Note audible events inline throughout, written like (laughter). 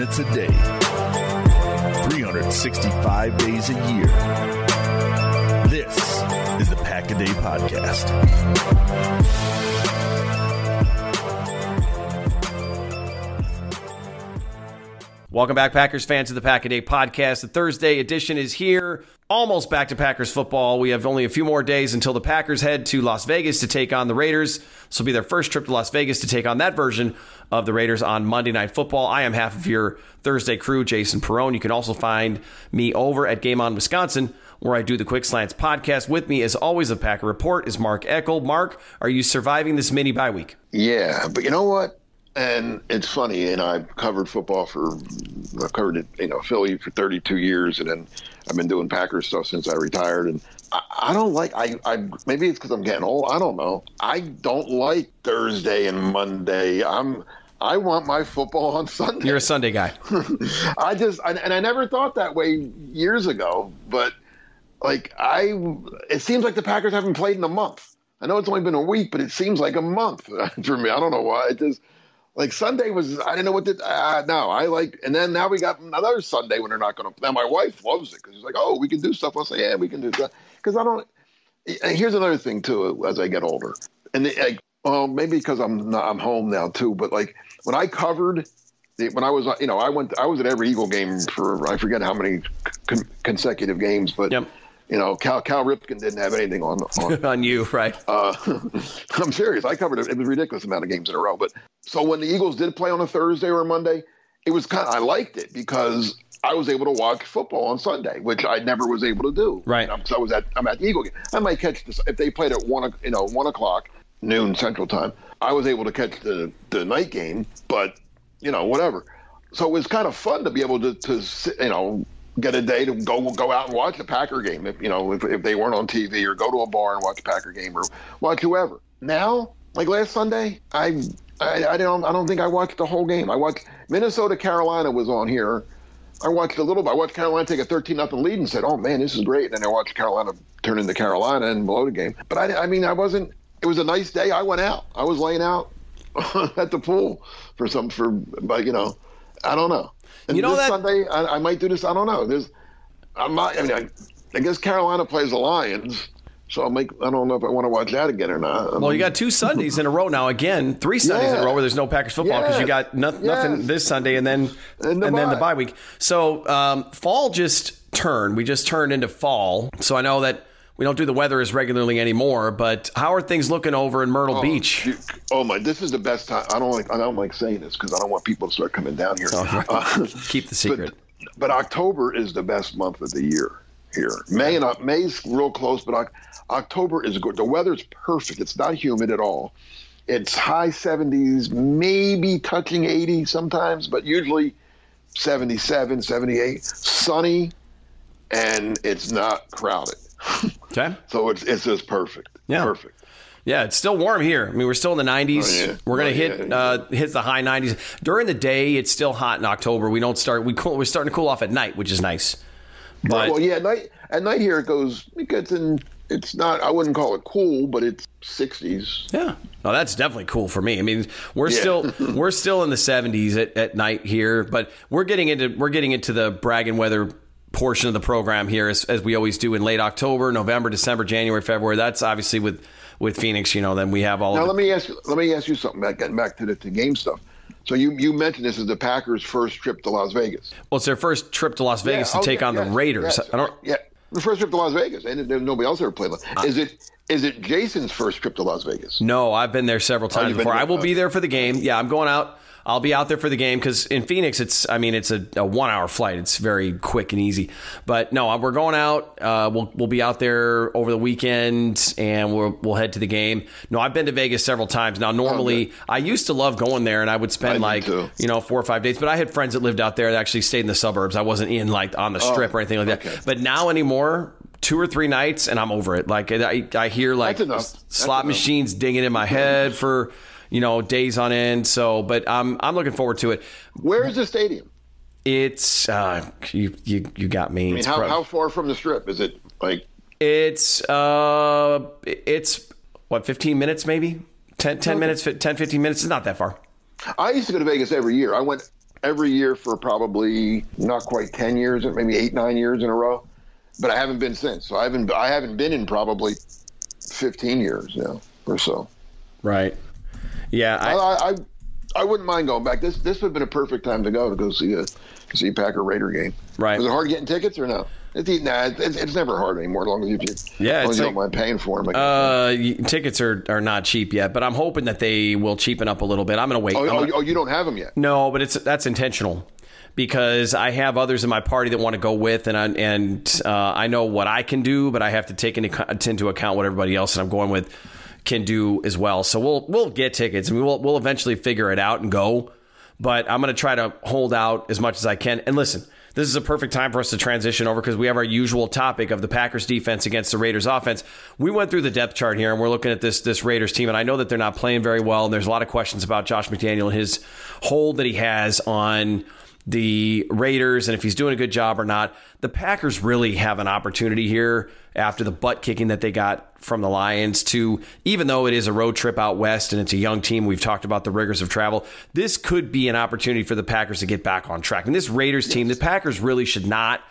Minutes a day, 365 days a year. This is the Pack a Day Podcast. Welcome back, Packers fans, to the Pack a Day Podcast. The Thursday edition is here almost back to Packers football. We have only a few more days until the Packers head to Las Vegas to take on the Raiders. This will be their first trip to Las Vegas to take on that version of the Raiders on Monday Night Football. I am half of your Thursday crew, Jason Perone. You can also find me over at Game On Wisconsin, where I do the Quick Slants podcast. With me, as always, of Packer Report is Mark Eckel. Mark, are you surviving this mini bye week? Yeah, but you know what? And it's funny, and I've covered football for, I've covered it, you know, Philly for 32 years, and then I've been doing Packers stuff since I retired. And I, I don't like, I, I maybe it's because I'm getting old. I don't know. I don't like Thursday and Monday. I'm, I want my football on Sunday. You're a Sunday guy. (laughs) I just, I, and I never thought that way years ago, but like I, it seems like the Packers haven't played in a month. I know it's only been a week, but it seems like a month (laughs) for me. I don't know why. It just like Sunday was, I didn't know what to. Uh, uh, no, I like, and then now we got another Sunday when they're not going to. Now my wife loves it because she's like, oh, we can do stuff. I'll say, yeah, we can do that because I don't. And here's another thing too, as I get older, and the, like, well, maybe because I'm not, I'm home now too, but like when I covered. When I was, you know, I went. I was at every Eagle game for I forget how many con- consecutive games, but yep you know, Cal, Cal Ripken didn't have anything on on, (laughs) on you, right? Uh, (laughs) I'm serious. I covered it. It was a ridiculous amount of games in a row. But so when the Eagles did play on a Thursday or a Monday, it was kind of I liked it because I was able to watch football on Sunday, which I never was able to do. Right. So I was at I'm at the Eagle game. I might catch this if they played at one you know one o'clock noon Central Time. I was able to catch the the night game, but you know whatever. So it was kind of fun to be able to to you know get a day to go go out and watch a Packer game if you know if, if they weren't on TV or go to a bar and watch a Packer game or watch whoever. Now, like last Sunday, I I, I don't I don't think I watched the whole game. I watched Minnesota Carolina was on here. I watched a little bit. I watched Carolina take a 13 nothing lead and said, "Oh man, this is great." And then I watched Carolina turn into Carolina and blow the game. But I, I mean, I wasn't. It was a nice day. I went out. I was laying out (laughs) at the pool for some for, but you know, I don't know. And you know this that Sunday, I, I, might do this. I don't know. There's, I'm not. I mean, I, I guess Carolina plays the Lions. So I'll make. I don't know if I want to watch that again or not. well, you got two Sundays in a row now. Again, three Sundays yeah. in a row where there's no Packers football because you got no, nothing this Sunday and then and, the and then the bye week. So um, fall just turned. We just turned into fall. So I know that we don't do the weather as regularly anymore. But how are things looking over in Myrtle oh, Beach? You, oh my! This is the best time. I don't like. I don't like saying this because I don't want people to start coming down here. Oh, right. uh, Keep the secret. But, but, October is the best month of the year here. May and May's real close, but October is good. The weather's perfect. It's not humid at all. It's high 70s, maybe touching 80 sometimes, but usually 77, 78. Sunny, and it's not crowded. (laughs) Okay. so it's it's just perfect. Yeah. Perfect. Yeah, it's still warm here. I mean, we're still in the 90s. Oh, yeah. We're gonna Oh, hit yeah, uh, hit the high 90s during the day. It's still hot in October. We don't start. We cool, we're starting to cool off at night, which is nice. But well, yeah, at night at night here it goes. It gets in. It's not. I wouldn't call it cool, but it's 60s. Yeah. No, that's definitely cool for me. I mean, we're Yeah. still (laughs) we're still in the 70s at, at night here, but we're getting into we're getting into the bragging weather portion of the program here as, as we always do in late October, November, December, January, February. That's obviously with with Phoenix, you know, then we have all Now of let me ask. Let me ask you something. Back getting back to the to game stuff. So you you mentioned this is the Packers' first trip to Las Vegas. well, it's their first trip to Las Vegas Yeah, to oh, take yeah, on yes, the Raiders. yes. I don't Yeah, the first trip to Las Vegas, and there's nobody else ever played. Is it is it Jason's first trip to Las Vegas? No, I've been there several oh, times you've before. there? I will be there for the game. Yeah, I'm going out. I'll be out there for the game because in Phoenix, it's I mean it's a, a one hour flight. It's very quick and easy. But no, we're going out. Uh, we'll we'll be out there over the weekend and we'll we'll head to the game. No, I've been to Vegas several times. Now normally Okay. I used to love going there and I would spend did like too. you know four or five days. But I had friends that lived out there that actually stayed in the suburbs. I wasn't in like on the strip or anything like that. Oh. But now anymore. Two or three nights, and I'm over it. Like I, I hear like That's enough. That's slot enough. machines dinging in my head for you know days on end. So, but I'm I'm looking forward to it. Where is the stadium? It's uh, you you you got me. I mean, how, prob- how far from the strip is it? Like it's uh it's what 15 minutes maybe 10, 10 minutes fi- 10 15 minutes. It's not that far. I used to go to Vegas every year. I went every year for probably not quite ten years, or maybe eight nine years in a row. But I haven't been since. So I haven't I haven't been in probably fifteen years now or so. Right. Yeah. I, I, I, I wouldn't mind going back. This this would have been a perfect time to go to go see a see Packer Raider game. Right. Was it hard getting tickets or no? It's, nah, it's, it's never hard anymore. As long as you, Yeah, as long it's as you like- don't mind paying for them. uh, tickets are, are not cheap yet, but I'm hoping that they will cheapen up a little bit. I'm going to wait. oh, oh, gonna- oh, you don't have them yet. No, but it's that's intentional because I have others in my party that want to go with, and I, and uh, I know what I can do, but I have to take into, into account what everybody else that I'm going with can do as well. So we'll we'll get tickets. and we'll we'll eventually figure it out and go. But I'm going to try to hold out as much as I can. And listen, this is a perfect time for us to transition over because we have our usual topic of the Packers defense against the Raiders offense. We went through the depth chart here and we're looking at this this Raiders team and I know that they're not playing very well and there's a lot of questions about Josh McDaniel and his hold that he has on the Raiders and if he's doing a good job or not. The Packers really have an opportunity here after the butt kicking that they got from the Lions to even though it is a road trip out west and it's a young team, we've talked about the rigors of travel. This could be an opportunity for the Packers to get back on track. And this Raiders team, the Packers really should not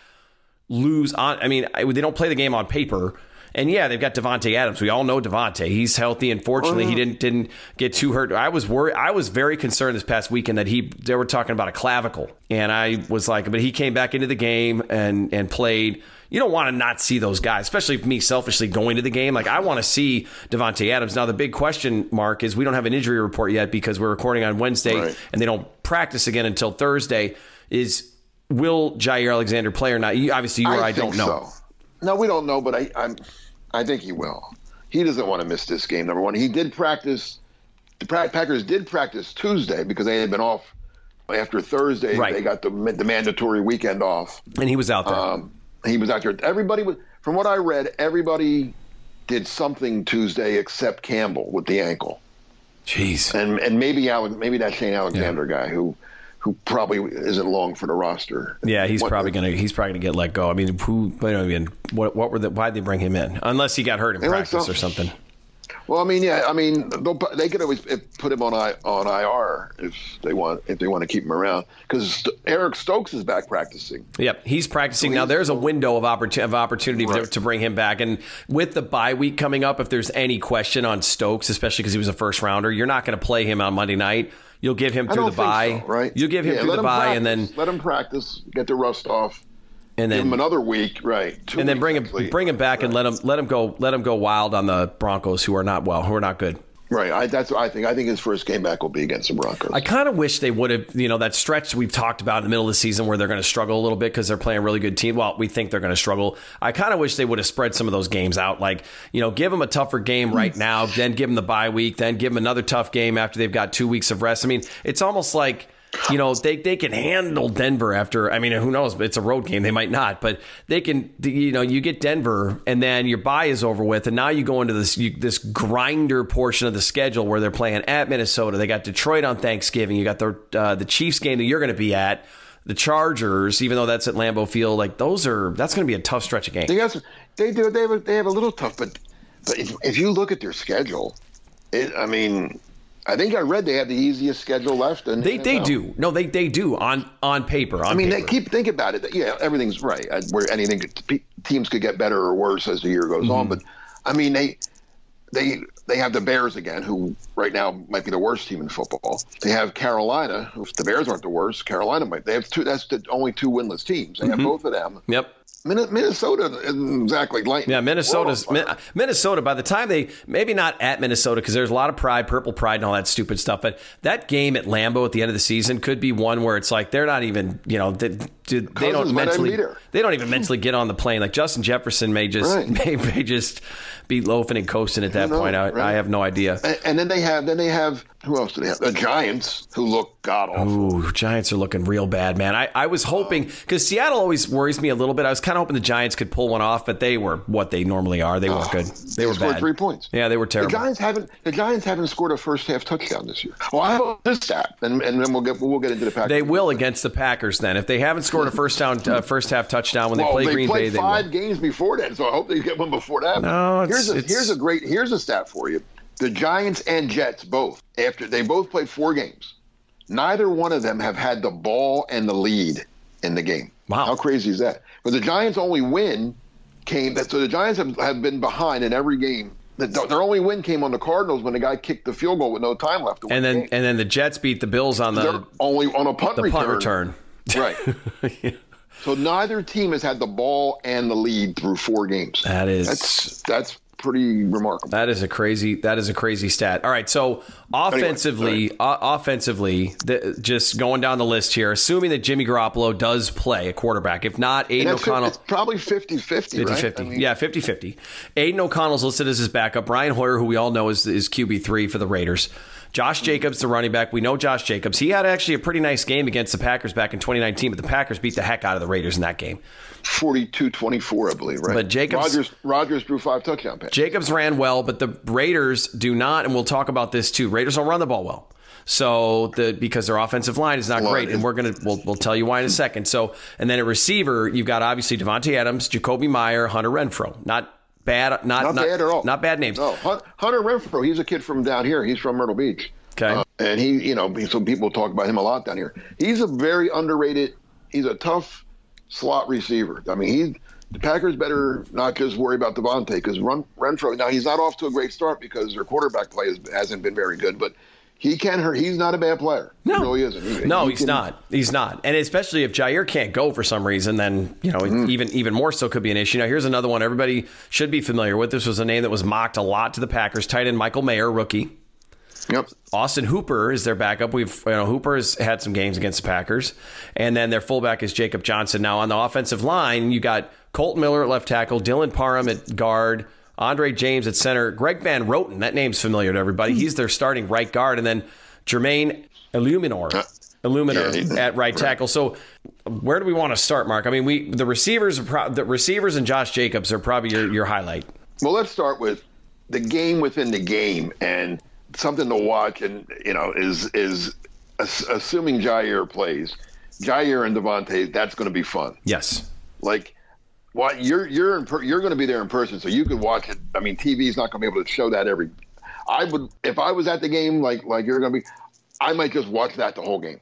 lose on. I mean, they don't play the game on paper. And yeah, they've got Davante Adams. We all know Davante. He's healthy. Unfortunately, he mm-hmm. didn't didn't get too hurt. I was worried. I was very concerned this past weekend that he they were talking about a clavicle, and I was like, but he came back into the game and and played. You don't want to not see those guys, especially me selfishly going to the game. Like I want to see Davante Adams. Now the big question mark is we don't have an injury report yet because we're recording on Wednesday Right. and they don't practice again until Thursday. Is will Jaire Alexander play or not? You, obviously, you or I, don't know. So. No, we don't know, but I, I'm, I think he will. He doesn't want to miss this game. Number one, he did practice. The Packers did practice Tuesday because they had been off after Thursday. Right. They got the the mandatory weekend off. And he was out there. Um, he was out there. Everybody was, from what I read, everybody did something Tuesday except Campbell with the ankle, Jeez. and and maybe Alex, maybe that Shane Alexander guy who, who probably isn't long for the roster. Yeah, he's What- probably gonna he's probably gonna get let go. I mean, who? I don't even. What? What were the? Why'd they bring him in? Unless he got hurt in practice some- or something. Well, I mean, yeah, I mean, they could always eh, put him on I, on IR if they want if they want to keep him around because Eric Stokes is back practicing. Yep, he's practicing now. There's a window of, of opportunity to, to bring him back, and with the bye week coming up, if there's any question on Stokes, especially because he was a first rounder, you're not going to play him on Monday night. You'll give him through the bye, think so, right? You'll give him Yeah, through the bye, and then let him practice, get the rust off, and give him then another week, right? And then bring him bring him back and let him let him go let him go wild on the Broncos, who are not well, who are not good. Right, I, that's what I think. I think his first game back will be against the Broncos. I kind of wish they would have, you know, that stretch we've talked about in the middle of the season where they're going to struggle a little bit because they're playing a really good team. Well, we think they're going to struggle. I kind of wish they would have spread some of those games out. Like, you know, give them a tougher game right mm. now, then give them the bye week, then give them another tough game after they've got two weeks of rest. I mean, it's almost like you know they, they can handle Denver after I mean who knows? It's a road game. They might not but they can you know you get Denver and then your bye is over with and now you go into this you, this grinder portion of the schedule where they're playing at Minnesota. They got Detroit on Thanksgiving. You got the uh, the Chiefs game that you're going to be at the Chargers even though that's at Lambeau Field. Like those are that's going to be a tough stretch of games. They got some, they do they have a, they have a little tough, but but if, if you look at their schedule, it I mean, I think I read they have the easiest schedule left. And they they do no they they do on on paper on I mean, paper. they keep think about it. Yeah, everything's right. Where anything could, teams could get better or worse as the year goes on, Mm-hmm. but I mean they they they have the Bears again, who right now might be the worst team in football. They have Carolina. If the Bears aren't the worst, Carolina might. They have two. That's the only two winless teams. They Mm-hmm. have both of them. yep Minnesota isn't exactly like Yeah, Minnesota's Min- Minnesota. By the time they maybe not at Minnesota because there's a lot of pride, purple pride, and all that stupid stuff. But that game at Lambeau at the end of the season could be one where it's like they're not even you know they, they don't mentally they don't even mentally get on the plane. Like Justin Jefferson may just Right. may, (laughs) may just be loafing and coasting at that knows, point. I, right? I have no idea. And, and then they have then they have who else do they have? The Giants, who look god awful. Ooh, Giants are looking real bad, man. I, I was hoping because Seattle always worries me a little bit. I was kind of hoping the Giants could pull one off, but they were what they normally are. They weren't good. They, were bad. They were scored bad. three points. Yeah, they were terrible. The. Giants haven't the Giants haven't scored a first half touchdown this year. Well, I have this stat, and, and then we'll get we'll get into the Packers. They will against the Packers. Then, if they haven't scored a first down, uh, first half touchdown when they play they Green Bay, they five will. games before that, so I hope they get one before that. No, it's- here's a, here's a great here's a stat for you. The Giants and Jets both after they both played four games. Neither one of them have had the ball and the lead in the game. Wow. how crazy is that? But the Giants only win came that so the Giants have, have been behind in every game. The- Their only win came on the Cardinals when the guy kicked the field goal with no time left. To And the then game. and then the Jets beat the Bills on They're the only on a punt the return. punt return. Right. (laughs) So neither team has had the ball and the lead through four games. That is- that's that's pretty remarkable. That is a crazy. That is a crazy stat. All right, so offensively, o- offensively, the, just going down the list here, assuming that Jimmy Garoppolo does play a quarterback. If not, Aidan O'Connell. it's probably 50-50, 50 right? 50. I mean, yeah, 50 50. Aidan O'Connell's listed as his backup. Brian Hoyer, who we all know is, is QB3 for the Raiders. Josh Jacobs, the running back. We know Josh Jacobs. He had actually a pretty nice game against the Packers back in 2019, but the Packers beat the heck out of the Raiders in that game. 42-24, I believe, right? But Jacobs- Rogers Rogers threw five touchdown passes. Jacobs ran well, but the Raiders do not, and we'll talk about this too. Raiders don't run the ball well. So the because their offensive line is not Line great, and we're gonna we'll, we'll tell you why in a second. So and then at receiver, you've got obviously Davante Adams, Jakobi Meyer, Hunter Renfrow. Not bad, not Not, bad at all. Not bad names. No, Hunter Renfrow, he's a kid from down here. He's from Myrtle Beach. Okay. Uh, and he, you know, so people talk about him a lot down here. He's a very underrated. He's a tough slot receiver. I mean, he the Packers better not just worry about Davante because Renfrow. Now he's not off to a great start because their quarterback play has, hasn't been very good, but he can hurt. He's not a bad player. No, he really isn't. He- no, he he's can- not. He's not. And especially if Jaire can't go for some reason, then you know Mm-hmm. even even more so could be an issue. Now here's another one everybody should be familiar with. This was a name that was mocked a lot to the Packers. Tight end Michael Mayer, rookie. Yep. Austin Hooper is their backup. We've you know Hooper has had some games against the Packers, and then their fullback is Jacob Johnson. Now on the offensive line, you got Colt Miller at left tackle, Dylan Parham at guard, Andre James at center, Greg Van Roten. That name's familiar to everybody. He's their starting right guard, and then Jermaine Eluemunor. Uh, Eluemunor Yeah, at right tackle. So, where do we want to start, Mark? I mean, we the receivers, are pro- the receivers, and Josh Jacobs are probably your, your highlight. Well, let's start with the game within the game and something to watch. And you know, is is assuming Jaire plays, Jaire and Davante. That's going to be fun. Yes, Like, what you're you're in per, you're going to be there in person, so you could watch it. I mean, TV is not going to be able to show that every. I would if I was at the game, like like you're going to be, I might just watch that the whole game,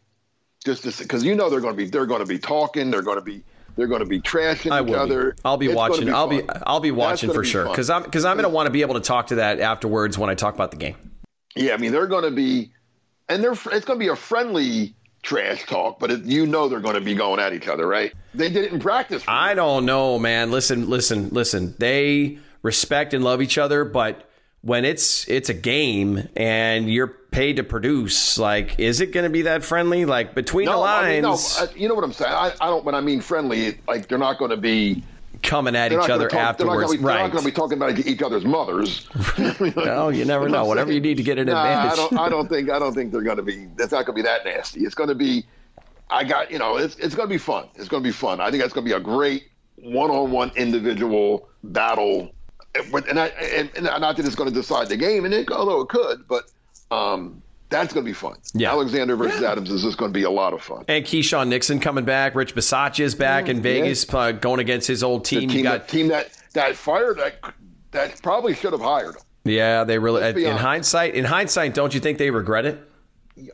just because you know they're going to be they're going to be talking, they're going to be they're going to be trashing I each other. Be. I'll be It's watching. I'll be. I'll be watching for be sure because I'm because I'm going to want to be able to talk to that afterwards when I talk about the game. Yeah, I mean they're going to be, and they're it's going to be a friendly trash talk, but it, you know they're going to be going at each other, right? They did it in practice. I don't know, man. Listen, listen, listen. They respect and love each other, but when it's it's a game and you're paid to produce, like, is it going to be that friendly? Like between the no, I mean, lines, no, I- you know what I'm saying. I, I don't. When I mean friendly, like they're not going to be coming at They're each other talk- afterwards. They're not right. going to be talking about each other's mothers. (laughs) well, you never (laughs) know. Whatever you need to get an Nah, advantage. I don't. I don't (laughs) think. I don't think they're going to be. It's not going to be that nasty. It's going to be. I got. You know. It's it's going to be fun. It's going to be fun. I think that's going to be a great one-on-one individual battle. And, I, and, and not that it's going to decide the game, and it, although it could, but um, that's going to be fun. Yeah. Alexander versus Adams is just going to be a lot of fun. and Keisean Nixon coming back. Rich Bisaccia is back in Vegas uh, going against his old The team. team, you got that, team that that fired that that probably should have hired him. yeah, they really. be In honest. hindsight, in hindsight, don't you think they regret it?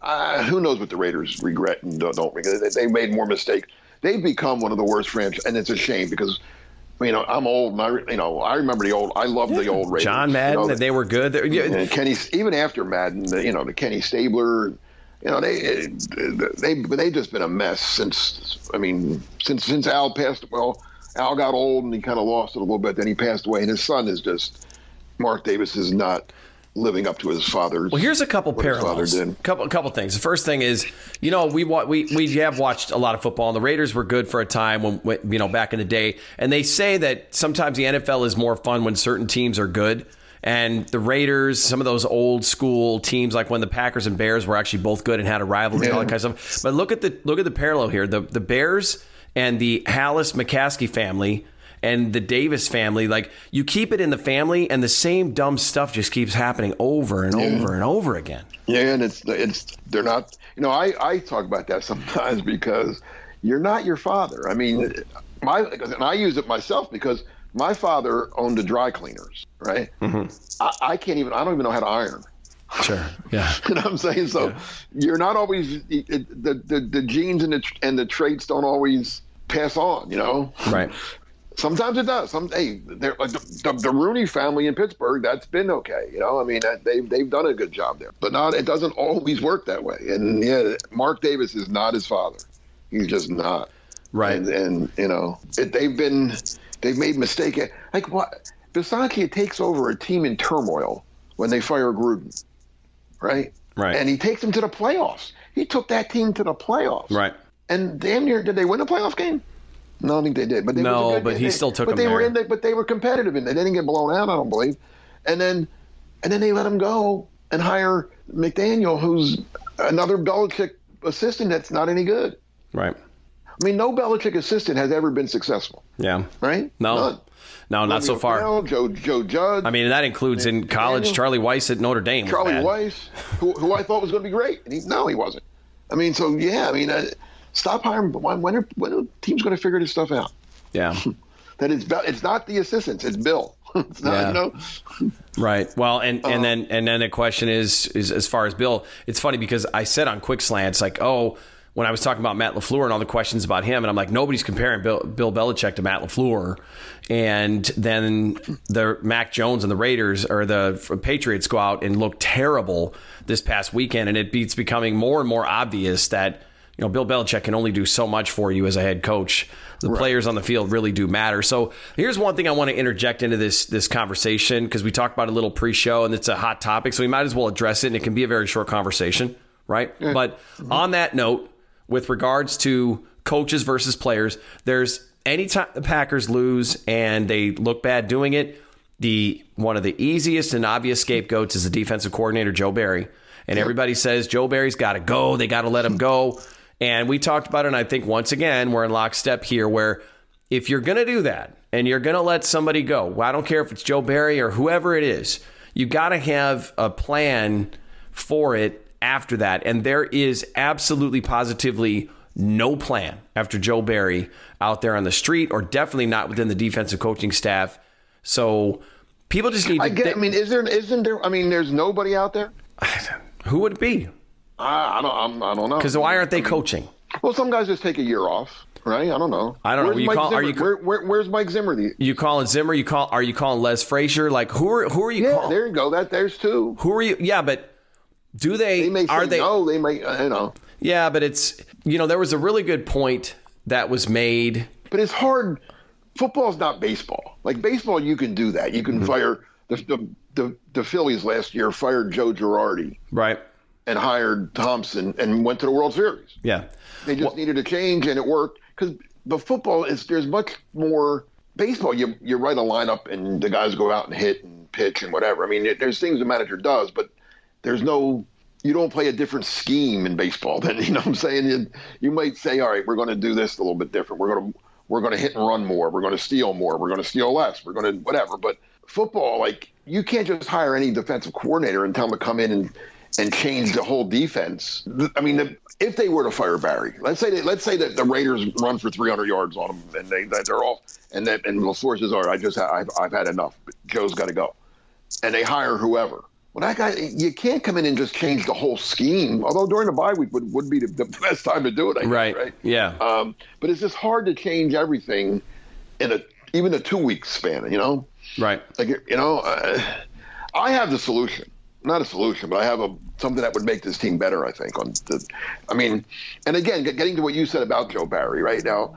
uh, who knows what the Raiders regret and don't, don't regret. They, they made more mistakes. They've become one of the worst franchises, and it's a shame because, you know, I'm old, and I, you know, I remember the old. I love the old Raiders. John Madden, you know, they were good. They're- yeah, and Kenny, even after Madden, the, you know, the Kenny Stabler, you know, they they they've just been a mess since. I mean, since since Al passed. Well, Al got old and he kind of lost it a little bit. Then he passed away, and his son is just. Mark Davis is not living up to his father's. Well, here's a couple what his father parallels. Couple couple things. The first thing is, you know, we we we have watched a lot of football, and the Raiders were good for a time when, when you know back in the day. And they say that sometimes the NFL is more fun when certain teams are good. And the Raiders, some of those old school teams, like when the Packers and Bears were actually both good and had a rivalry and all that kind of stuff. But look at the look at the parallel here. The the Bears and the Halas McCaskey family and the Davis family, like you keep it in the family, and the same dumb stuff just keeps happening over and over and over again. Yeah, and it's it's they're not. You know, I I talk about that (laughs) sometimes because you're not your father. I mean, my and I use it myself because my father owned a dry cleaners, right? Mm-hmm. I, I can't even. I don't even know how to iron. Sure. Yeah. (laughs) You know what I'm saying? So you're not always it, the, the the genes and the and the traits don't always pass on. You know, Right. (laughs) Sometimes it does. Some hey, the, the, the Rooney family in Pittsburgh. That's been okay. You know, I mean, they've they've done a good job there, but not it doesn't always work that way. And yeah, Mark Davis is not his father. He's just not. Right. And, and you know, it, they've been they've made mistake. Like what? Bisaccia takes over a team in turmoil when they fire Gruden, right? Right. And he takes them to the playoffs. He took that team to the playoffs. Right. And damn near, did they win a playoff game? No, I think they did. But they No, good- but he they- still took But they were there. in. The, but they were competitive, and they didn't get blown out. I don't believe. And then, and then they let him go and hire McDaniel, who's another Belichick assistant that's not any good. Right. I mean, no Belichick assistant has ever been successful, Yeah. right? No. None. No, not so far. Crennel, Joe Joe Judge. I mean, that includes in college Daniel. Charlie Weis at Notre Dame. Charlie. Weis, who, who I thought was going to be great, and he no, he wasn't. I mean, so yeah, I mean, uh, stop hiring. When when are, when are teams going to figure this stuff out? Yeah. (laughs) That it's it's not the assistants, it's Bill. (laughs) it's not, Yeah. you know. Right. Well, and, Uh-huh. and then and then the question is is as far as Bill, it's funny because I said on Quick Slants like, oh, when I was talking about Matt LaFleur and all the questions about him, and I'm like, nobody's comparing Bill, Bill Belichick to Matt LaFleur, and then the Mac Jones and the Raiders or the Patriots go out and look terrible this past weekend, and it beats becoming more and more obvious that you know Bill Belichick can only do so much for you as a head coach. The players on the field really do matter. So here's one thing I want to interject into this this conversation because we talked about a little pre-show and it's a hot topic, so we might as well address it. And it can be a very short conversation, right? But mm-hmm. on that note, with regards to coaches versus players, there's anytime the Packers lose and they look bad doing it, the one of the easiest and obvious scapegoats is the defensive coordinator Joe Barry. And everybody says Joe Barry's got to go. They got to let him go. And we talked about it. And I think once again, we're in lockstep here where if you're going to do that and you're going to let somebody go, well, I don't care if it's Joe Barry or whoever it is, you got to have a plan for it after that. And there is absolutely positively no plan after Joe Barry out there on the street or definitely not within the defensive coaching staff. So people just need to I get. I mean, is there? Isn't there? I mean, there's nobody out there. (sighs) who would it be? I, I don't. I'm, I don't know. Because why aren't they coaching? Well, some guys just take a year off, right? I don't know. I don't know. Where's You Mike call- are Zimmer? you- Where, where, where's Mike Zimmer? The, You calling Zimmer? You call? Are you calling Les Frazier? Like who are who are you yeah, calling? there you go. That there's two. Who are you? Yeah, but do they? They may are they? no. They may. uh, You know. Yeah, but it's you know there was a really good point that was made. But it's hard. Football's not baseball. Like baseball, you can do that. You can Mm-hmm. fire the, the the the Phillies last year fired Joe Girardi Right. And hired Thomson and went to the World Series. Yeah. They just needed a change, and it worked. Because the football is there's much more baseball, you you write a lineup and the guys go out and hit and pitch and whatever. I mean, there's things the manager does, but there's no you don't play a different scheme in baseball (laughs) than you know what I'm saying. You, you might say, all right, we're going to do this a little bit different. We're going to we're going to hit and run more. We're going to steal more. We're going to steal less. We're going to whatever. But football, like you can't just hire any defensive coordinator and tell them to come in and and change the whole defense. I mean, if they were to fire Barry, let's say that, let's say that the Raiders run for 300 yards on them and they that they're off, and that and LaFleur says, all right, I just I've, I've had enough. Joe's got to go, and they hire whoever. Well, that guy, you can't come in and just change the whole scheme. Although during the bye week would, would be the, the best time to do it, I right? Right? Yeah. Um, but it's just hard to change everything in a even a two week span. You know. Right. Like you know, uh, I have the solution. Not a solution, but I have a something that would make this team better. I think. On the, I mean, and again, getting to what you said about Joe Barry right now,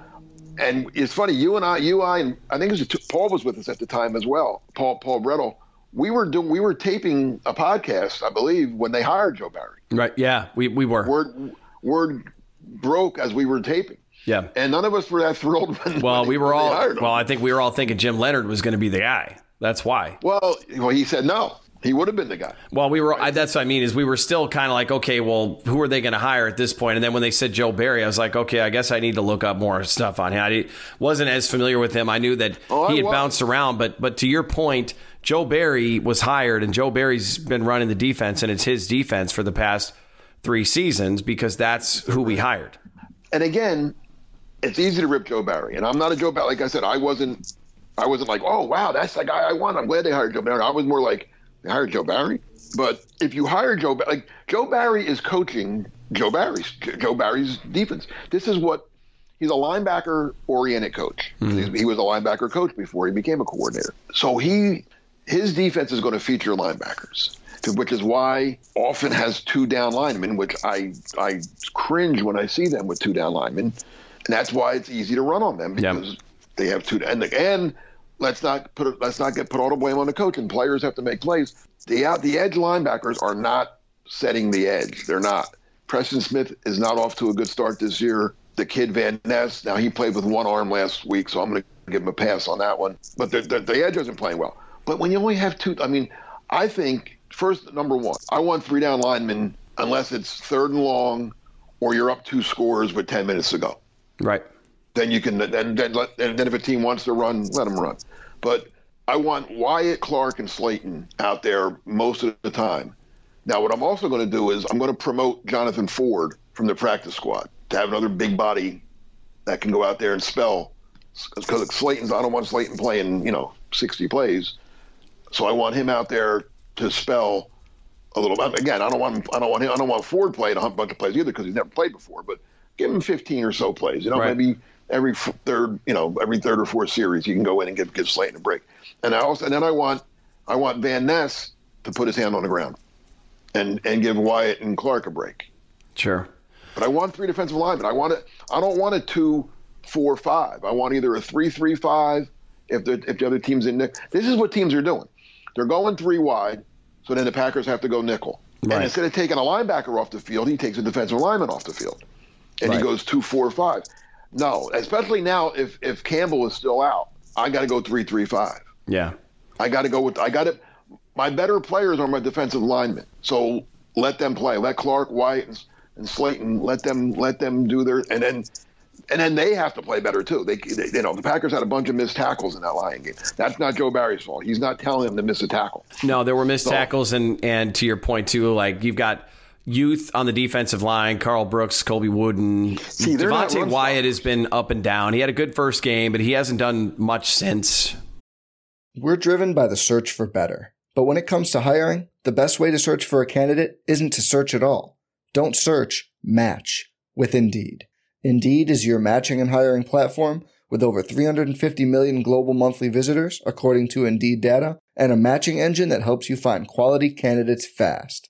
and it's funny. You and I, you, I, and I think it was Paul was with us at the time as well. Paul, Paul Bretl. We were doing, we were taping a podcast, I believe, when they hired Joe Barry. Right. Yeah, we we were. Word word broke as we were taping. Yeah. And none of us were that thrilled when. Well, when we were all. Well, I think we were all thinking Jim Leonhard was going to be the guy. That's why. Well, well, he said no. He would have been the guy. Well, we were. Right. I, that's what I mean. Is we were still kind of like, okay, well, who are they going to hire at this point? And then when they said Joe Barry, I was like, okay, I guess I need to look up more stuff on him. I wasn't as familiar with him. I knew that oh, he had bounced around, but but to your point, Joe Barry was hired, and Joe Barry's been running the defense, and it's his defense for the past three seasons because that's who we hired. And again, it's easy to rip Joe Barry, and I'm not a Joe Barry. Like I said, I wasn't. I wasn't like, oh wow, that's the guy I want. I'm glad they hired Joe Barry. I was more like, they hired Joe Barry. But if you hire Joe, like Joe Barry is coaching Joe Barry's Joe Barry's defense. This is what he's a linebacker oriented coach. Mm-hmm. He was a linebacker coach before he became a coordinator. So he his defense is going to feature linebackers, which is why often has two down linemen, which I I cringe when I see them with two down linemen, and that's why it's easy to run on them because yep. they have two and and let's not put let's not get put all the blame on the coach and players have to make plays. The out the edge linebackers are not setting the edge. They're not. Preston Smith is not off to a good start this year. The kid Van Ness, now he played with one arm last week, so I'm going to give him a pass on that one. But the, the, the edge isn't playing well. But when you only have two, I mean, I think first number one, I want three down linemen unless it's third and long, or you're up two scores with ten minutes to go. Right. Then you can then then let and then if a team wants to run, let them run. But I want Wyatt Clark and Slaton out there most of the time. Now, what I'm also going to do is I'm going to promote Jonathan Ford from the practice squad to have another big body that can go out there and spell. Because Slaton's, I don't want Slaton playing, you know, 60 plays. So I want him out there to spell a little. Um, again, I don't want him, I don't want him, I don't want Ford playing a bunch of plays either because he's never played before. But give him 15 or so plays. You know, right. maybe every third, you know, every third or fourth series, you can go in and give give Slaton a break. And I also, and then I want, I want Van Ness to put his hand on the ground, and and give Wyatt and Clark a break. Sure. But I want three defensive linemen. I want it. I don't want a two, four, five. I want either a three, three, five. If the if the other team's in there, this is what teams are doing. They're going three wide, so then the Packers have to go nickel. Right. And instead of taking a linebacker off the field, he takes a defensive lineman off the field, and right. he goes two, four, five. No, especially now if if Campbell is still out, I got to go three, three, five. Yeah, I got to go with I got to. My better players are my defensive linemen, so let them play. Let Clark, White, and, and Slaton let them let them do their and then and then they have to play better too. They, they, you know, the Packers had a bunch of missed tackles in that Lion game. That's not Joe Barry's fault. He's not telling them to miss a tackle. No, there were missed so, tackles, and and to your point too, like you've got youth on the defensive line, Karl Brooks, Colby Wooden. See, Devonte Wyatt has been up and down. He had a good first game, but he hasn't done much since. We're driven by the search for better. But when it comes to hiring, the best way to search for a candidate isn't to search at all. Don't search, match with Indeed. Indeed is your matching and hiring platform with over 350 million global monthly visitors, according to Indeed data, and a matching engine that helps you find quality candidates fast.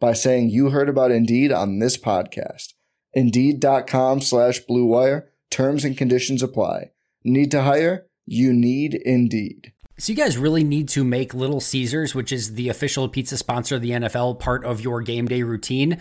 by saying you heard about Indeed on this podcast. Indeed.com slash BlueWire. Terms and conditions apply. Need to hire? You need Indeed. So you guys really need to make Little Caesars, which is the official pizza sponsor of the NFL, part of your game day routine.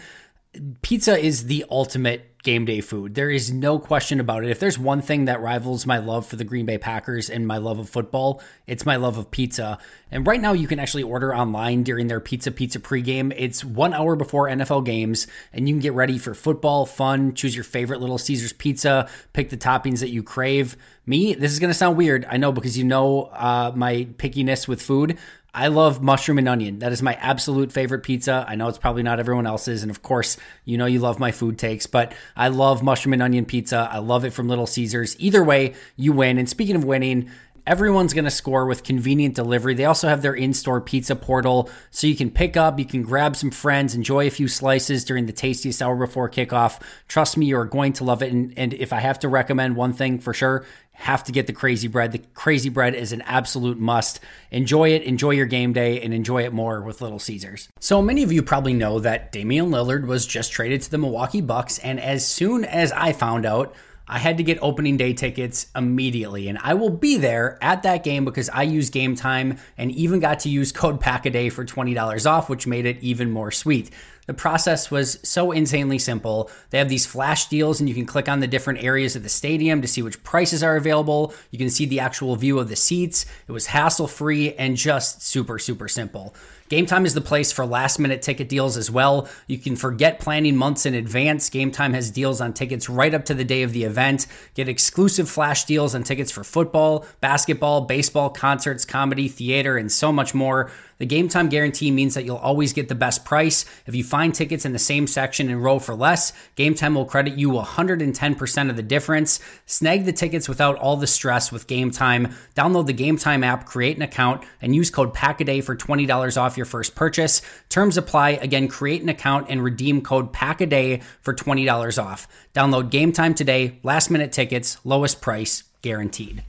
Pizza is the ultimate game day food. There is no question about it. If there's one thing that rivals my love for the Green Bay Packers and my love of football, it's my love of pizza. And right now, you can actually order online during their Pizza Pizza pregame. It's one hour before NFL games, and you can get ready for football, fun, choose your favorite Little Caesars pizza, pick the toppings that you crave. Me, this is going to sound weird, I know, because you know uh, my pickiness with food. I love mushroom and onion. That is my absolute favorite pizza. I know it's probably not everyone else's. And of course, you know you love my food takes, but I love mushroom and onion pizza. I love it from Little Caesars. Either way, you win. And speaking of winning, everyone's going to score with convenient delivery. They also have their in store pizza portal so you can pick up, you can grab some friends, enjoy a few slices during the tastiest hour before kickoff. Trust me, you're going to love it. And, and if I have to recommend one thing for sure, have to get the crazy bread. The crazy bread is an absolute must. Enjoy it, enjoy your game day, and enjoy it more with Little Caesars. So many of you probably know that Damian Lillard was just traded to the Milwaukee Bucks, and as soon as I found out, I had to get opening day tickets immediately, and I will be there at that game because I use Game Time and even got to use (laughs) code PACKADAY for $20 off, which made it even more sweet. The process was so insanely simple. They have these flash deals, and you can click on the different areas of the stadium to see which prices are available. You can see the actual view of the seats. It was hassle free and just super, super simple. Game Time is the place for last minute ticket deals as well. You can forget planning months in advance. Game Time has deals on tickets right up to the day of the event. Get exclusive flash deals on tickets for football, basketball, baseball, concerts, comedy, theater, and so much more. The game time guarantee means that you'll always get the best price. If you find tickets in the same section and row for less, game time will credit you 110% of the difference. Snag the tickets without all the stress with game time. Download the game time app, create an account, and use code PACKADAY for $20 off your first purchase. Terms apply. Again, create an account and redeem code PACKADAY for $20 off. Download game time today. Last minute tickets, lowest price, guaranteed.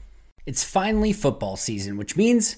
It's finally football season, which means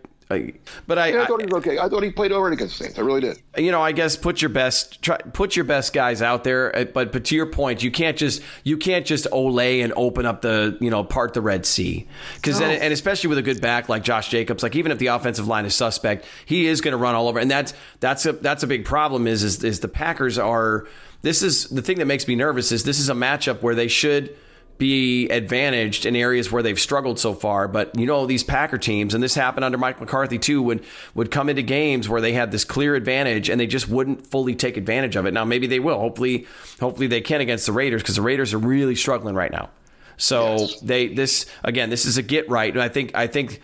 but I, yeah, I thought he was okay. I thought he played over against the Saints. I really did. You know, I guess put your best try, put your best guys out there. Uh, but but to your point, you can't just you can't just olay and open up the you know part the Red Sea because no. and, and, especially with a good back like Josh Jacobs, like even if the offensive line is suspect, he is going to run all over, and that's that's a that's a big problem. Is is, is the Packers are this is the thing that makes me nervous is this is a matchup where they should be advantaged in areas where they've struggled so far. But you know, these Packer teams, and this happened under Mike McCarthy too, would would come into games where they had this clear advantage and they just wouldn't fully take advantage of it. Now maybe they will. Hopefully, hopefully they can against the Raiders because the Raiders are really struggling right now. So yes. they this again, this is a get right, and I think I think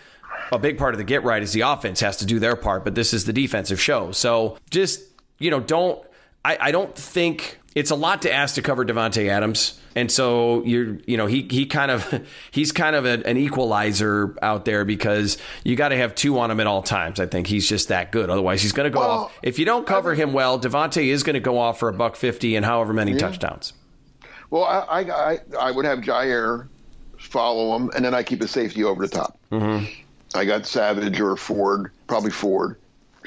a big part of the get right is the offense has to do their part, but this is the defensive show. So just you know, don't I, I don't think it's a lot to ask to cover Davante Adams. And so you're, you know, he he kind of (laughs) he's kind of a, an equalizer out there because you got to have two on him at all times. I think he's just that good. Otherwise, he's going to go Well, off. If you don't cover him well, Davante is going to go off for a buck fifty and however many touchdowns. Well, I, I, I, I would have Jaire follow him, and then I keep a safety over the top. Mm-hmm. I got Savage or Ford, probably Ford,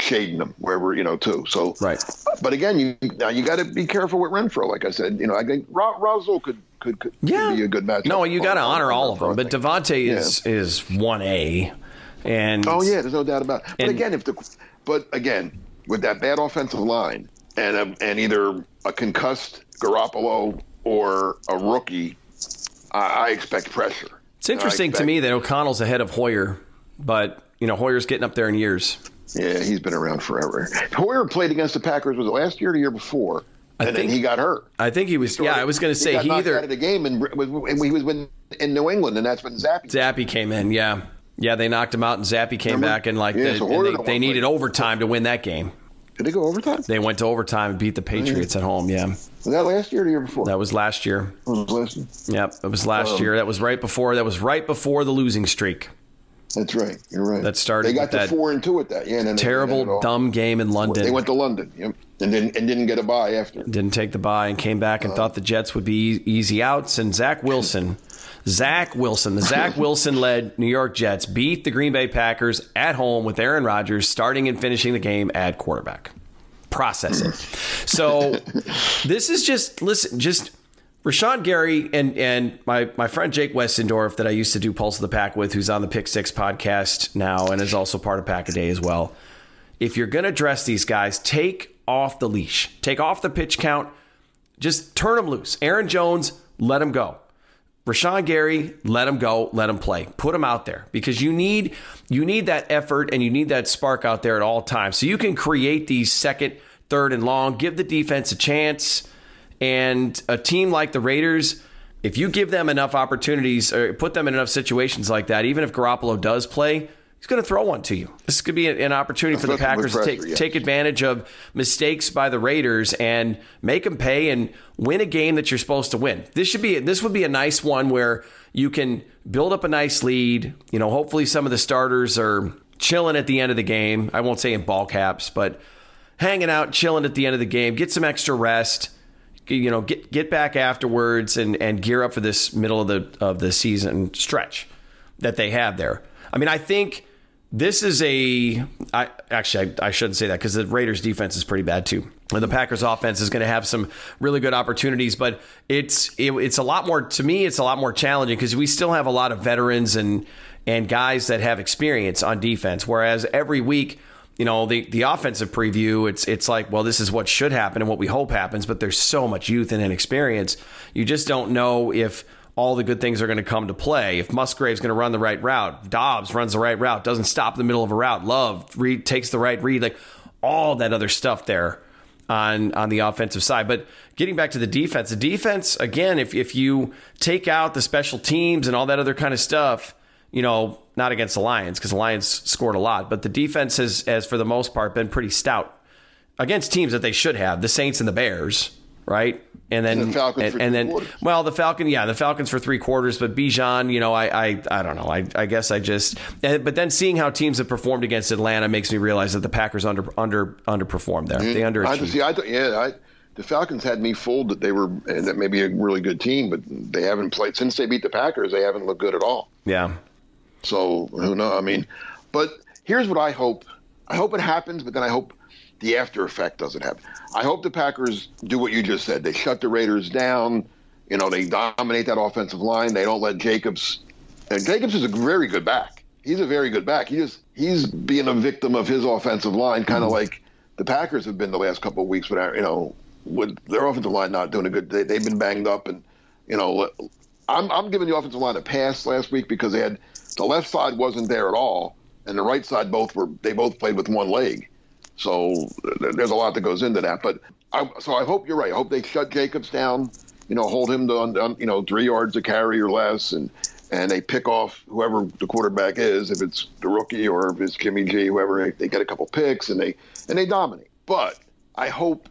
shading them wherever you know too. So, Right. But again, you now you got to be careful with Renfrow. Like I said, you know, I think Ra- Razzle could could, could Yeah, be a good match. No, you got to honor all of them. But Davante Yeah. is is one A, and Oh yeah, there's no doubt about. it. But And- again, if the but again with that bad offensive line and a, and either a concussed Garoppolo or a rookie, I, I expect pressure. It's interesting I to me that O'Connell's ahead of Hoyer, but you know Hoyer's getting up there in years. Yeah, he's been around forever. Hoyer played against the Packers was it last year or the year before, I and think- then he got hurt. I think he was. Yeah, I was going to say got he either out of the game and and he was in, in New England, and that's when Zappe. Zappe came in. Yeah, yeah, they knocked him out, and Zappe came Remember? back, and like Yeah, the, so and they, they needed play. overtime to win that game. Did they go overtime? They went to overtime and beat the Patriots at home. Yeah, Was that last year or the year before? that was last year. was last year. Yep, it was last Um, year. That was right before. That was right before the losing streak. That's right. You're right. That started They got to four and two at that. Yeah, and then they- and then it Terrible, dumb game in London. They went to London, yep, and didn't and didn't get a buy after. didn't take the buy and came back and uh, thought the Jets would be easy outs. And Zach Wilson, Zach Wilson, the Zach (laughs) Wilson led New York Jets beat the Green Bay Packers at home with Aaron Rodgers starting and finishing the game at quarterback. Process it. (laughs) So this is just listen, just Rashan Gary and and my my friend Jake Westendorf that I used to do Pulse of the Pack with, who's on the Pick Six podcast now and is also part of Pack a Day as well. If you're gonna dress these guys, take off the leash, take off the pitch count, just turn them loose. Aaron Jones, let him go. Rashan Gary, let him go, let him play. Put him out there because you need you need that effort and you need that spark out there at all times. So you can create these second, third, and long. Give the defense a chance. And a team like the Raiders, if you give them enough opportunities or put them in enough situations like that, even if Garoppolo does play, he's going to throw one to you. This could be an opportunity for the Packers with to take, yes. take advantage of mistakes by the Raiders and make them pay and win a game that you're supposed to win. This should be this would be a nice one where you can build up a nice lead. You know, hopefully some of the starters are chilling at the end of the game. I won't say in ball caps, but hanging out, chilling at the end of the game. Get some extra rest. You know, get get back afterwards and and gear up for this middle of the of the season stretch that they have there. I mean, I think this is a. I actually I, I shouldn't say that because the Raiders defense is pretty bad too. And the Packers offense is going to have some really good opportunities, but it's it, it's a lot more to me. It's a lot more challenging because we still have a lot of veterans and and guys that have experience on defense. Whereas every week, you know, the the offensive preview, it's it's like, well, this is what should happen and what we hope happens. But there's so much youth and inexperience, you just don't know if all the good things are going to come to play. If Musgrave's going to run the right route, Doubs runs the right route, doesn't stop in the middle of a route, Love read, takes the right read, like all that other stuff there on on the offensive side. But getting back to the defense, the defense again, if if you take out the special teams and all that other kind of stuff, you know, not against the Lions because the Lions scored a lot, but the defense has has for the most part been pretty stout against teams that they should have, the Saints and the Bears, right? And then And the Falcons and, and then quarters. well, the Falcon, yeah, the Falcons for three quarters, but Bijan, you know, I, I, I don't know. I, I guess I just, eh, but then seeing how teams have performed against Atlanta makes me realize that the Packers under, under, underperformed there. They I see. I yeah, I, the Falcons had me fooled that they were and that may be a really good team, but they haven't played since they beat the Packers. They haven't looked good at all. yeah, So who knows? I mean, but here's what I hope. I hope it happens, but then I hope the after effect doesn't happen. I hope the Packers do what you just said. They shut the Raiders down. You know, they dominate that offensive line. They don't let Jacobs. And Jacobs is a very good back. He's a very good back. He just he's being a victim of his offensive line, kind of mm-hmm. like the Packers have been the last couple of weeks. Without you know, with their offensive line not doing a good, they, they've been banged up, and you know, I'm I'm giving the offensive line a pass last week because they had the left side wasn't there at all, and the right side both were they both played with one leg. So there's a lot that goes into that. But I, so I hope you're right. I hope they shut Jacobs down. You know, hold him to you know three yards a carry or less, and and they pick off whoever the quarterback is, if it's the rookie or if it's Jimmy G, whoever. They get a couple picks and they and they dominate. But I hope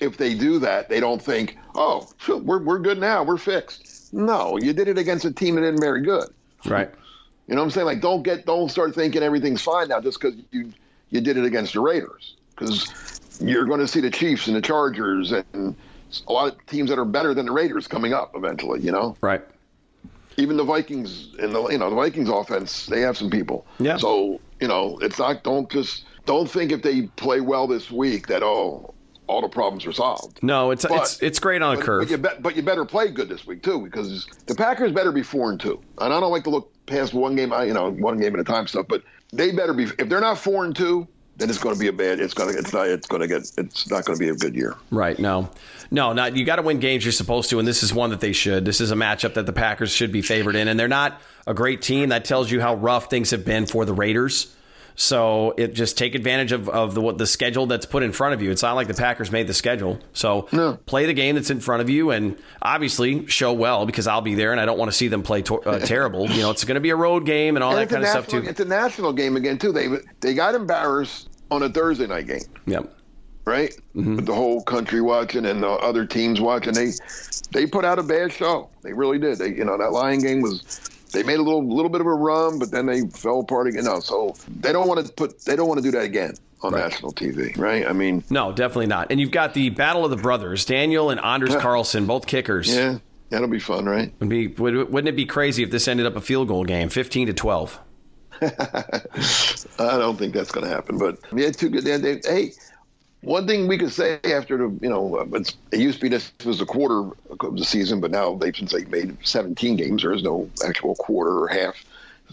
if they do that, they don't think, oh, (laughs) we're, we're good now. We're fixed. No, you did it against a team that isn't very good. Right. You know what I'm saying? Like, don't get, don't start thinking everything's fine now just because you you did it against the Raiders. Because you're going to see the Chiefs and the Chargers and a lot of teams that are better than the Raiders coming up eventually. You know. Right. Even the Vikings and the you know the Vikings offense, they have some people. Yeah. So you know, it's not. Don't just don't think if they play well this week that oh all the problems are solved. No, it's but, it's it's great on but, a curve. But you, be, but you, better play good this week too, because the Packers better be four and two. And I don't like to look past one game, you know, one game at a time stuff. But they better be. If they're not four and two, then it's going to be a bad. It's going to. It's not. It's going to get. It's not going to be a good year. Right. No. No. Not. You got to win games you're supposed to, and this is one that they should. This is a matchup that the Packers should be favored in, and they're not a great team. That tells you how rough things have been for the Raiders. So it just take advantage of, of the what the schedule that's put in front of you. It's not like the Packers made the schedule. So no. play the game that's in front of you and obviously show well because I'll be there and I don't want to see them play to, uh, (laughs) terrible. You know, it's going to be a road game and all and that kind of national, stuff too. It's a national game again too. They they got embarrassed on a Thursday night game. Yep. Right, mm-hmm. with the whole country watching and the other teams watching, they they put out a bad show. They really did. They, you know, that Lion game was they made a little little bit of a run, but then they fell apart again. No, so they don't want to put they don't want to do that again on right. national TV, right? I mean, no, definitely not. And you've got the battle of the brothers, Daniel and Anders yeah. Carlson, both kickers. Yeah, that'll be fun, right? Would be would, wouldn't it be crazy if this ended up a field goal game, fifteen to twelve? (laughs) I don't think that's going to happen, but yeah, two good. They, they, hey, one thing we could say after the, you know, it used to be this was a quarter of the season, but now they since they made 17 games, there is no actual quarter or half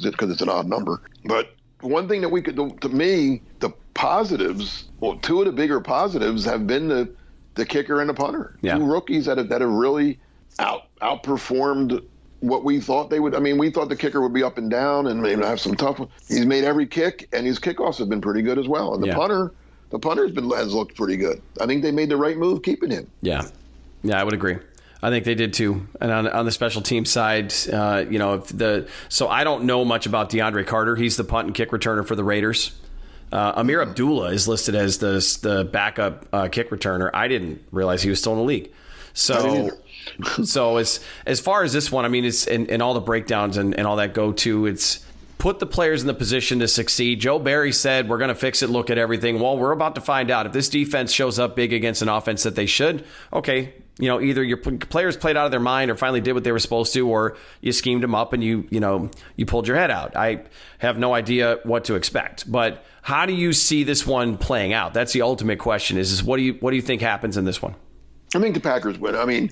because it's an odd number. But one thing that we could, to me, the positives, well, two of the bigger positives have been the the kicker and the punter, yeah. two rookies that have, that have really out outperformed what we thought they would. I mean, we thought the kicker would be up and down and maybe have some tough. He's made every kick, and his kickoffs have been pretty good as well. And the yeah. punter the punter's been has looked pretty good. I think they made the right move keeping him. Yeah, yeah, I would agree. I think they did too. And on, on the special team side, uh, you know, the so I don't know much about DeAndre Carter. He's the punt and kick returner for the Raiders. Uh, Ameer Abdullah is listed as the the backup uh, kick returner. I didn't realize he was still in the league. So, (laughs) so as as far as this one, I mean, it's and, and all the breakdowns and, and all that go to. It's put the players in the position to succeed. Joe Barry said, We're going to fix it, look at everything. Well, we're about to find out if this defense shows up big against an offense that they should. Okay, you know, either your players played out of their mind or finally did what they were supposed to, or you schemed them up and you, you know, you pulled your head out. I have no idea what to expect. But how do you see this one playing out? That's the ultimate question. Is, is what do you what do you think happens in this one? I think the Packers win. I mean,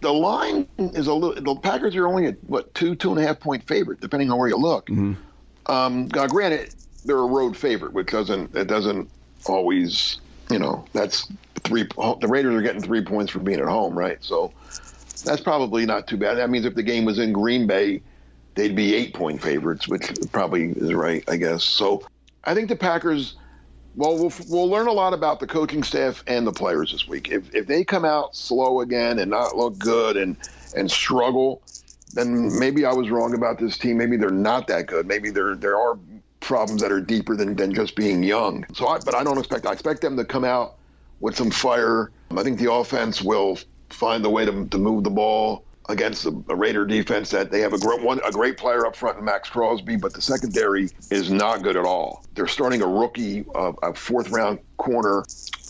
the line is a little. The Packers are only a what two two and a half point favorite, depending on where you look. Mm-hmm. Um, now, granted, they're a road favorite, which doesn't it doesn't always you know that's three. The Raiders are getting three points for being at home, right? So that's probably not too bad. That means if the game was in Green Bay, they'd be eight point favorites, which probably is right, I guess. So I think the Packers. Well, we'll we'll learn a lot about the coaching staff and the players this week. If if they come out slow again and not look good and and struggle, then maybe I was wrong about this team. Maybe they're not that good. Maybe there there are problems that are deeper than, than just being young. So, I, but I don't expect. I expect them to come out with some fire. I think the offense will find the way to, to move the ball against a, a Raider defense that they have a great one, a great player up front in Maxx Crosby, but the secondary is not good at all. They're starting a rookie, uh, a fourth round corner.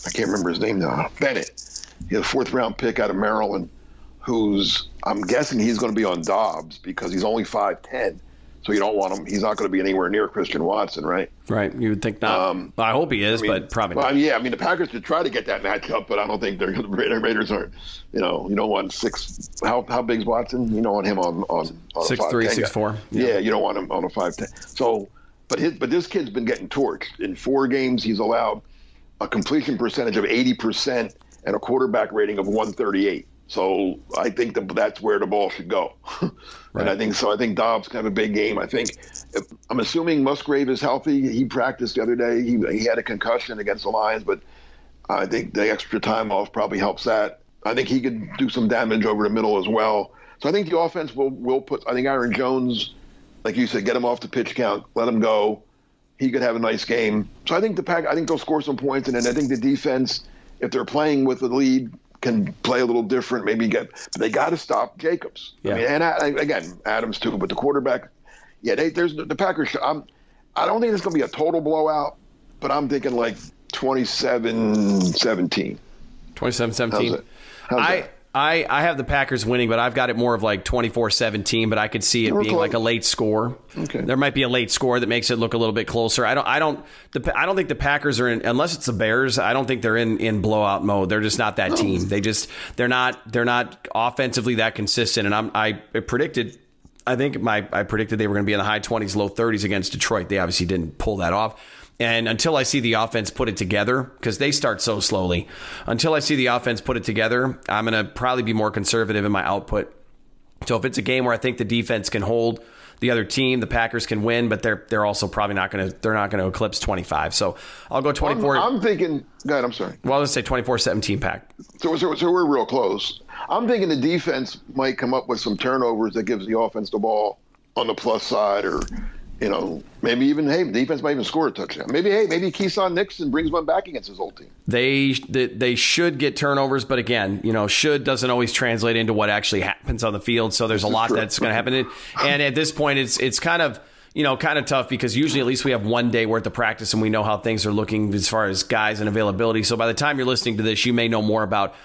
I can't remember his name now. Bennett. He's a fourth round pick out of Maryland who's I'm guessing he's going to be on Doubs because he's only five ten, so you don't want him. He's not going to be anywhere near Christian Watson, right? Right. You would think not. Um, I hope he is, I mean, but probably well, not. yeah, I mean the Packers could try to get that matchup, but I don't think they're the (laughs) Raiders aren't. You know, you don't want six. How how big's Watson? You don't want him on on, on six three, six four. Yeah. yeah, you don't want him on a five ten. So, but his but this kid's been getting torched in four games. He's allowed a completion percentage of eighty percent and a quarterback rating of one thirty eight. So I think that that's where the ball should go. right. And I think so. I think Doubs can have a big game. I think if, I'm assuming Musgrave is healthy. He practiced the other day. He, he had a concussion against the Lions, but I think the extra time off probably helps that. I think he could do some damage over the middle as well. So I think the offense will will put. I think Aaron Jones, like you said, get him off the pitch count, let him go. He could have a nice game. So I think the pack. I think they'll score some points, and then I think the defense if they're playing with the lead, can play a little different. Maybe get, but they got to stop Jacobs. Yeah. I mean, and I, again, Adams too. But the quarterback, yeah, they, there's the Packers. I'm, I don't think it's going to be a total blowout, but I'm thinking like 27-17. 27 How's 17. it? How's I, that? I, I have the Packers winning, but I've got it more of like 24 17, but I could see it We're being close. like a late score. Okay. There might be a late score that makes it look a little bit closer. I don't, I don't, the, I don't think the Packers are in, unless it's the Bears, I don't think they're in, in blowout mode. They're just not that team. They just, they're not, they're not offensively that consistent. And I'm, I predicted, I think my, I predicted they were going to be in the high 20s, low 30s against Detroit. They obviously didn't pull that off. And until I see the offense put it together, because they start so slowly, until I see the offense put it together, I'm going to probably be more conservative in my output. So if it's a game where I think the defense can hold the other team, the Packers can win, but they're they're also probably not going to they're not going to eclipse 25. So I'll go I'm, 24. I'm thinking. Go ahead. I'm sorry. well, let's say 24-17 pack. So, so, so we're real close. I'm thinking the defense might come up with some turnovers that gives the offense the ball on the plus side, or you know, maybe even hey, the defense might even score a touchdown. Maybe hey, maybe Keisean Nixon brings one back against his old team. They, they should get turnovers, but again, you know, should doesn't always translate into what actually happens on the field. So there's a lot true. that's going to happen. And- And at this point, it's it's kind of you know kind of tough because usually at least we have one day worth of practice and we know how things are looking as far as guys and availability. So by the time you're listening to this, you may know more about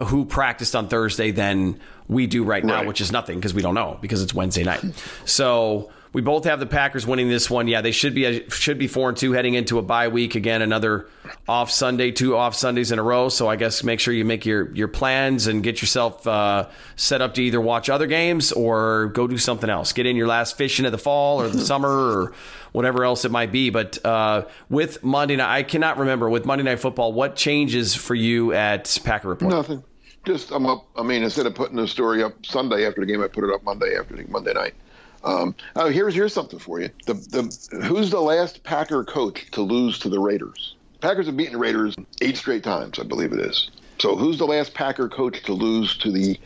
who practiced on Thursday than we do right now, Right. which is nothing because we don't know because it's Wednesday night. (laughs) So we both have the Packers winning this one. Yeah, they should be should be four and two heading into a bye week again. Another off Sunday, two off Sundays in a row. So I guess make sure you make your your plans and get yourself uh, set up to either watch other games or go do something else. Get in your last fishing of the fall or the summer or whatever else it might be. But uh, with Monday night, I cannot remember with Monday Night Football what changes for you at Packer Report. Nothing. Just I'm up. I mean, instead of putting the story up Sunday after the game, I put it up Monday after Monday night. Um, oh, here's here's something for you. The the who's the last Packer coach to lose to the Raiders? Packers have beaten the Raiders eight straight times, I believe it is. So who's the last Packer coach to lose to the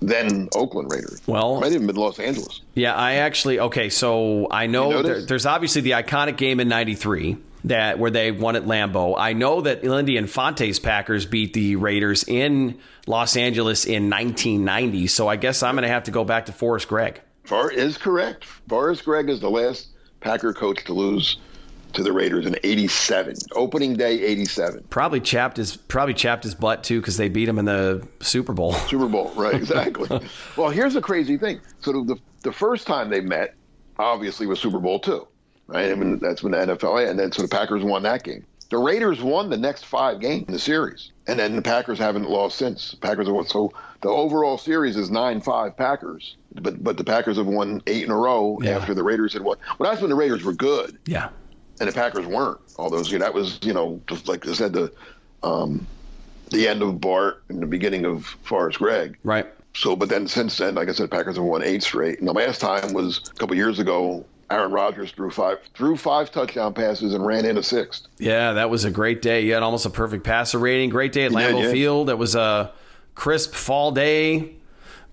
then Oakland Raiders? Well- might even been Los Angeles. Yeah, I actually okay. So I know there, there's obviously the iconic game in '93 that where they won at Lambeau. I know that Lindy Infante's Packers beat the Raiders in Los Angeles in 1990. So I guess I'm going to have to go back to Forrest Gregg. Far is correct. Forrest Gregg is the last Packer coach to lose to the Raiders in '87, opening day '87. Probably chapped his probably chapped his butt too because they beat him in the Super Bowl. (laughs) Super Bowl, right? Exactly. (laughs) well, here's the crazy thing. So the the first time they met, obviously, was Super Bowl two, right? I mean, that's when the NFL and then so the Packers won that game. The Raiders won the next five games in the series, and then the Packers haven't lost since. The Packers have won. So the overall series is nine five Packers, but but the Packers have won eight in a row Yeah. after the Raiders had won. Well, that's when the Raiders were good Yeah, and the Packers weren't. All those you know, that was you know just like I said the um, the end of Bart and the beginning of Forrest Gregg. right. So, but then since then, like I said, the Packers have won eight straight. And the last time was a couple years ago. Aaron Rodgers threw five threw five touchdown passes and ran in a sixth. Yeah, that was a great day. You had almost a perfect passer rating. Great day at Lambeau yeah. Field. It was a crisp fall day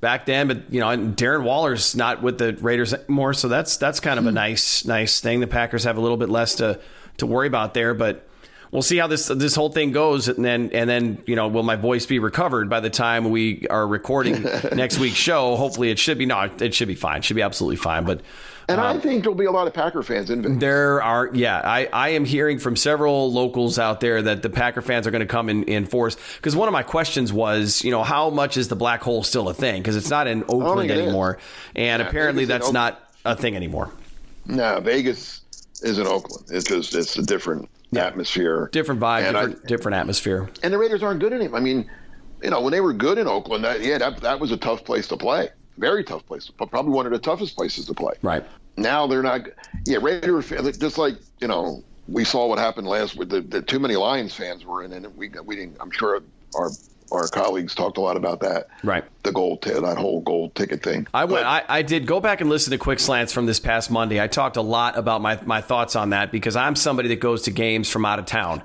back then, but you know, and Darren Waller's not with the Raiders anymore, so that's that's kind of Hmm. a nice nice thing. The Packers have a little bit less to to worry about there, but we'll see how this this whole thing goes, and then and then you know, will my voice be recovered by the time we are recording (laughs) next week's show? Hopefully, it should be. No, it should be fine. It should be absolutely fine, but. And I um, think there'll be a lot of Packer fans in Vegas. There are, yeah, I, I am hearing from several locals out there that the Packer fans are going to come in, in force. Because one of my questions was, you know, how much is the black hole still a thing? Because it's not in oh, Oakland it is. anymore. And Yeah, apparently Vegas that's not a thing anymore. No, Vegas is in Oakland. It's just it's a different atmosphere, Different vibe, And I- different, different atmosphere. and the Raiders aren't good anymore. I mean, you know, when they were good in Oakland, that, yeah, that, that was a tough place to play. Very tough place, but probably one of the toughest places to play. Right. Now they're not. Yeah, Raider just like you know, we saw what happened last with The, the too many Lions fans were in, and we we didn't. I'm sure our our colleagues talked a lot about that. Right. The gold, t- that whole gold ticket thing. I went. But- I, I did go back and listen to quick slants from this past Monday. I talked a lot about my my thoughts on that because I'm somebody that goes to games from out of town,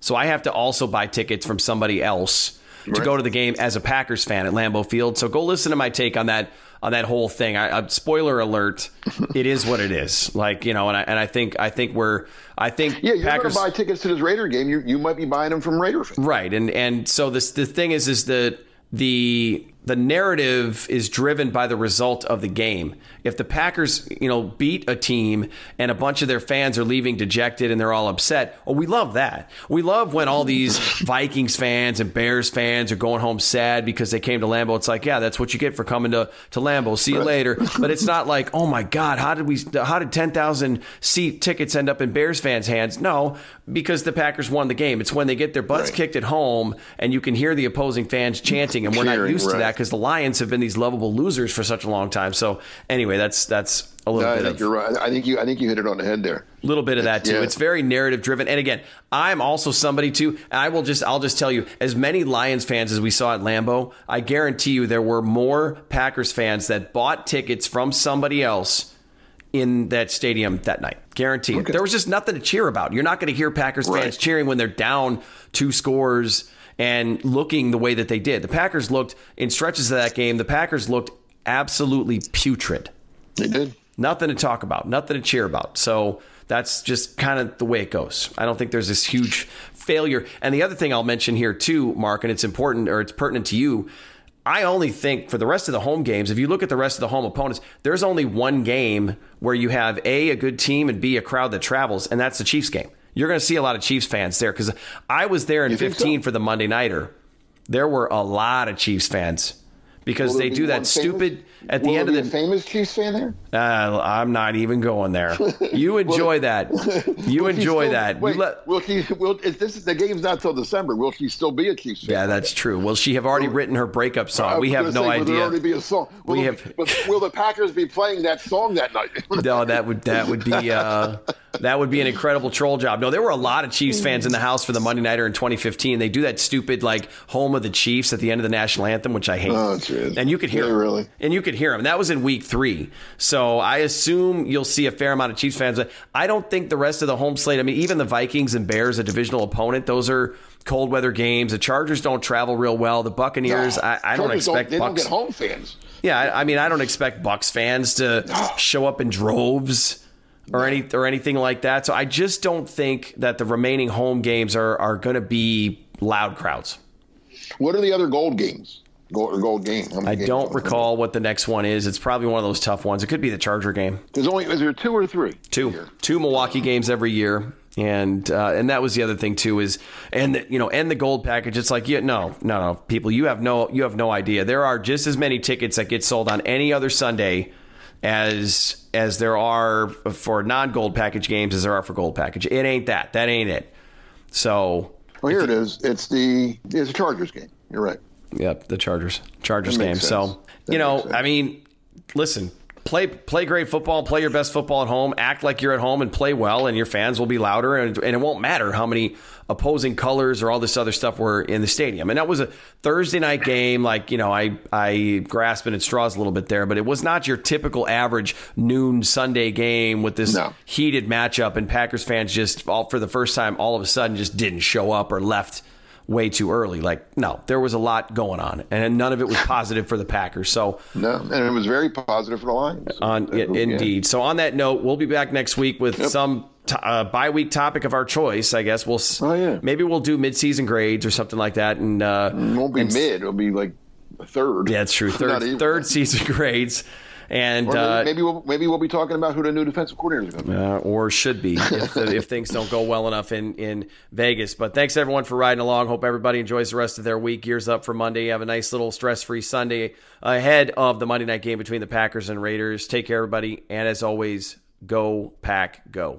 so I have to also buy tickets from somebody else to go to the game as a Packers fan at Lambeau Field. So go listen to my take on that on that whole thing. I, I, spoiler alert, (laughs) it is what it is. Like you know, and I and I think I think we're I think yeah, you're Packers to buy tickets to this Raider game. You you might be buying them from Raider fans, right? And and so this the thing is is that the the narrative is driven by the result of the game. If the Packers, you know, beat a team and a bunch of their fans are leaving dejected and they're all upset, oh, we love that. We love when all these Vikings fans and Bears fans are going home sad because they came to Lambeau. It's like, yeah, that's what you get for coming to, to Lambeau. See you later. (laughs) But it's not like, oh my God, how did we, how did 10,000 seat tickets end up in Bears fans' hands? No, because the Packers won the game. It's when they get their butts Right. kicked at home and you can hear the opposing fans chanting, and we're not used to that because the Lions have been these lovable losers for such a long time. So anyway, that's that's a little I bit think of you're right. I think you I think you hit it on the head there. A little bit of that too. Yeah. It's very narrative driven. And again, I'm also somebody too. And I will just I'll just tell you, as many Lions fans as we saw at Lambeau, I guarantee you there were more Packers fans that bought tickets from somebody else in that stadium that night. Guarantee it. There was just nothing to cheer about. You're not going to hear Packers fans cheering when they're down two scores and looking the way that they did. The Packers looked in stretches of that game. The Packers looked absolutely putrid They did. nothing to talk about, nothing to cheer about. So that's just kind of the way it goes. I don't think there's this huge failure. And the other thing I'll mention here too, Mark, and it's important or it's pertinent to you. I only think for the rest of the home games, if you look at the rest of the home opponents, there's only one game where you have A, a good team, and B, a crowd that travels, and that's the Chiefs game. You're going to see a lot of Chiefs fans there because I was there in You 15 so? for the Monday Nighter. There were a lot of Chiefs fans because there they do that stupid at the will end of the famous Chiefs fan there. uh, I'm not even going there. (laughs) You enjoy that. You enjoy still- that. You let- will he? Will if this is the game's not till December? Will she still be a Chiefs fan? yeah, that's true. Will she have already written her breakup song? We have no say, Will there already idea. be a song? Will We the- have- but will the Packers be playing that song that night? (laughs) No, that would that would be uh, that would be an incredible troll job. No, there were a lot of Chiefs fans in the house for the Monday Nighter in 2015. They do that stupid like home of the Chiefs at the end of the national anthem, which I hate. Oh, and you could hear Yeah, really? and you could hear them. That was in week three, so I assume you'll see a fair amount of Chiefs fans. But I don't think the rest of the home slate. I mean, even the Vikings and Bears, a divisional opponent, those are cold weather games. The Chargers don't travel real well. The Buccaneers, I, I don't expect They don't Bucks. get home fans. Yeah, I, I mean, I don't expect Bucks fans to show up in droves or any or anything like that. So I just don't think that the remaining home games are are going to be loud crowds. What are the other gold games? Gold, gold game. I don't recall what the next one is. It's probably one of those tough ones. It could be the Charger game. There's only is there two or three? Two, Here. two Milwaukee games every year, and uh, and that was the other thing too is and the, you know and the gold package. It's like yeah, no, no, no, people, you have no you have no idea. There are just as many tickets that get sold on any other Sunday as as there are for non gold package games as there are for gold package. It ain't that. That ain't it. So. Well, here it is. It's the it's a Chargers game. You're right. Yep, the Chargers, Chargers game. makes So. That you know. I mean, listen, play play great football, play your best football at home, act like you're at home, and play well, and your fans will be louder, and, and it won't matter how many opposing colors or all this other stuff were in the stadium. And that was a Thursday night game. Like you know, I I grasping at straws a little bit there, but it was not your typical average noon Sunday game with this No. heated matchup, and Packers fans just all for the first time all of a sudden just didn't show up or left way too early. Like, no, there was a lot going on, and none of it was positive for the Packers. So, No, and it was very positive for the Lions. on Yeah. indeed. So, on that note, we'll be back next week with some t- uh, bye week topic of our choice. I guess we'll. Oh, yeah. Maybe we'll do mid season grades or something like that, and uh, It won't be and mid. It'll be like third. Yeah, it's true. (laughs) Third third season (laughs) grades, and maybe, uh, maybe we'll maybe we'll be talking about who the new defensive coordinator is going to be. uh, or should be if, (laughs) if things don't go well enough in, in Vegas. But thanks everyone for riding along. Hope everybody enjoys the rest of their week. Gears up for Monday. Have a nice little stress free Sunday ahead of the Monday night game between the Packers and Raiders. Take care, everybody. And as always, go, Pack, go.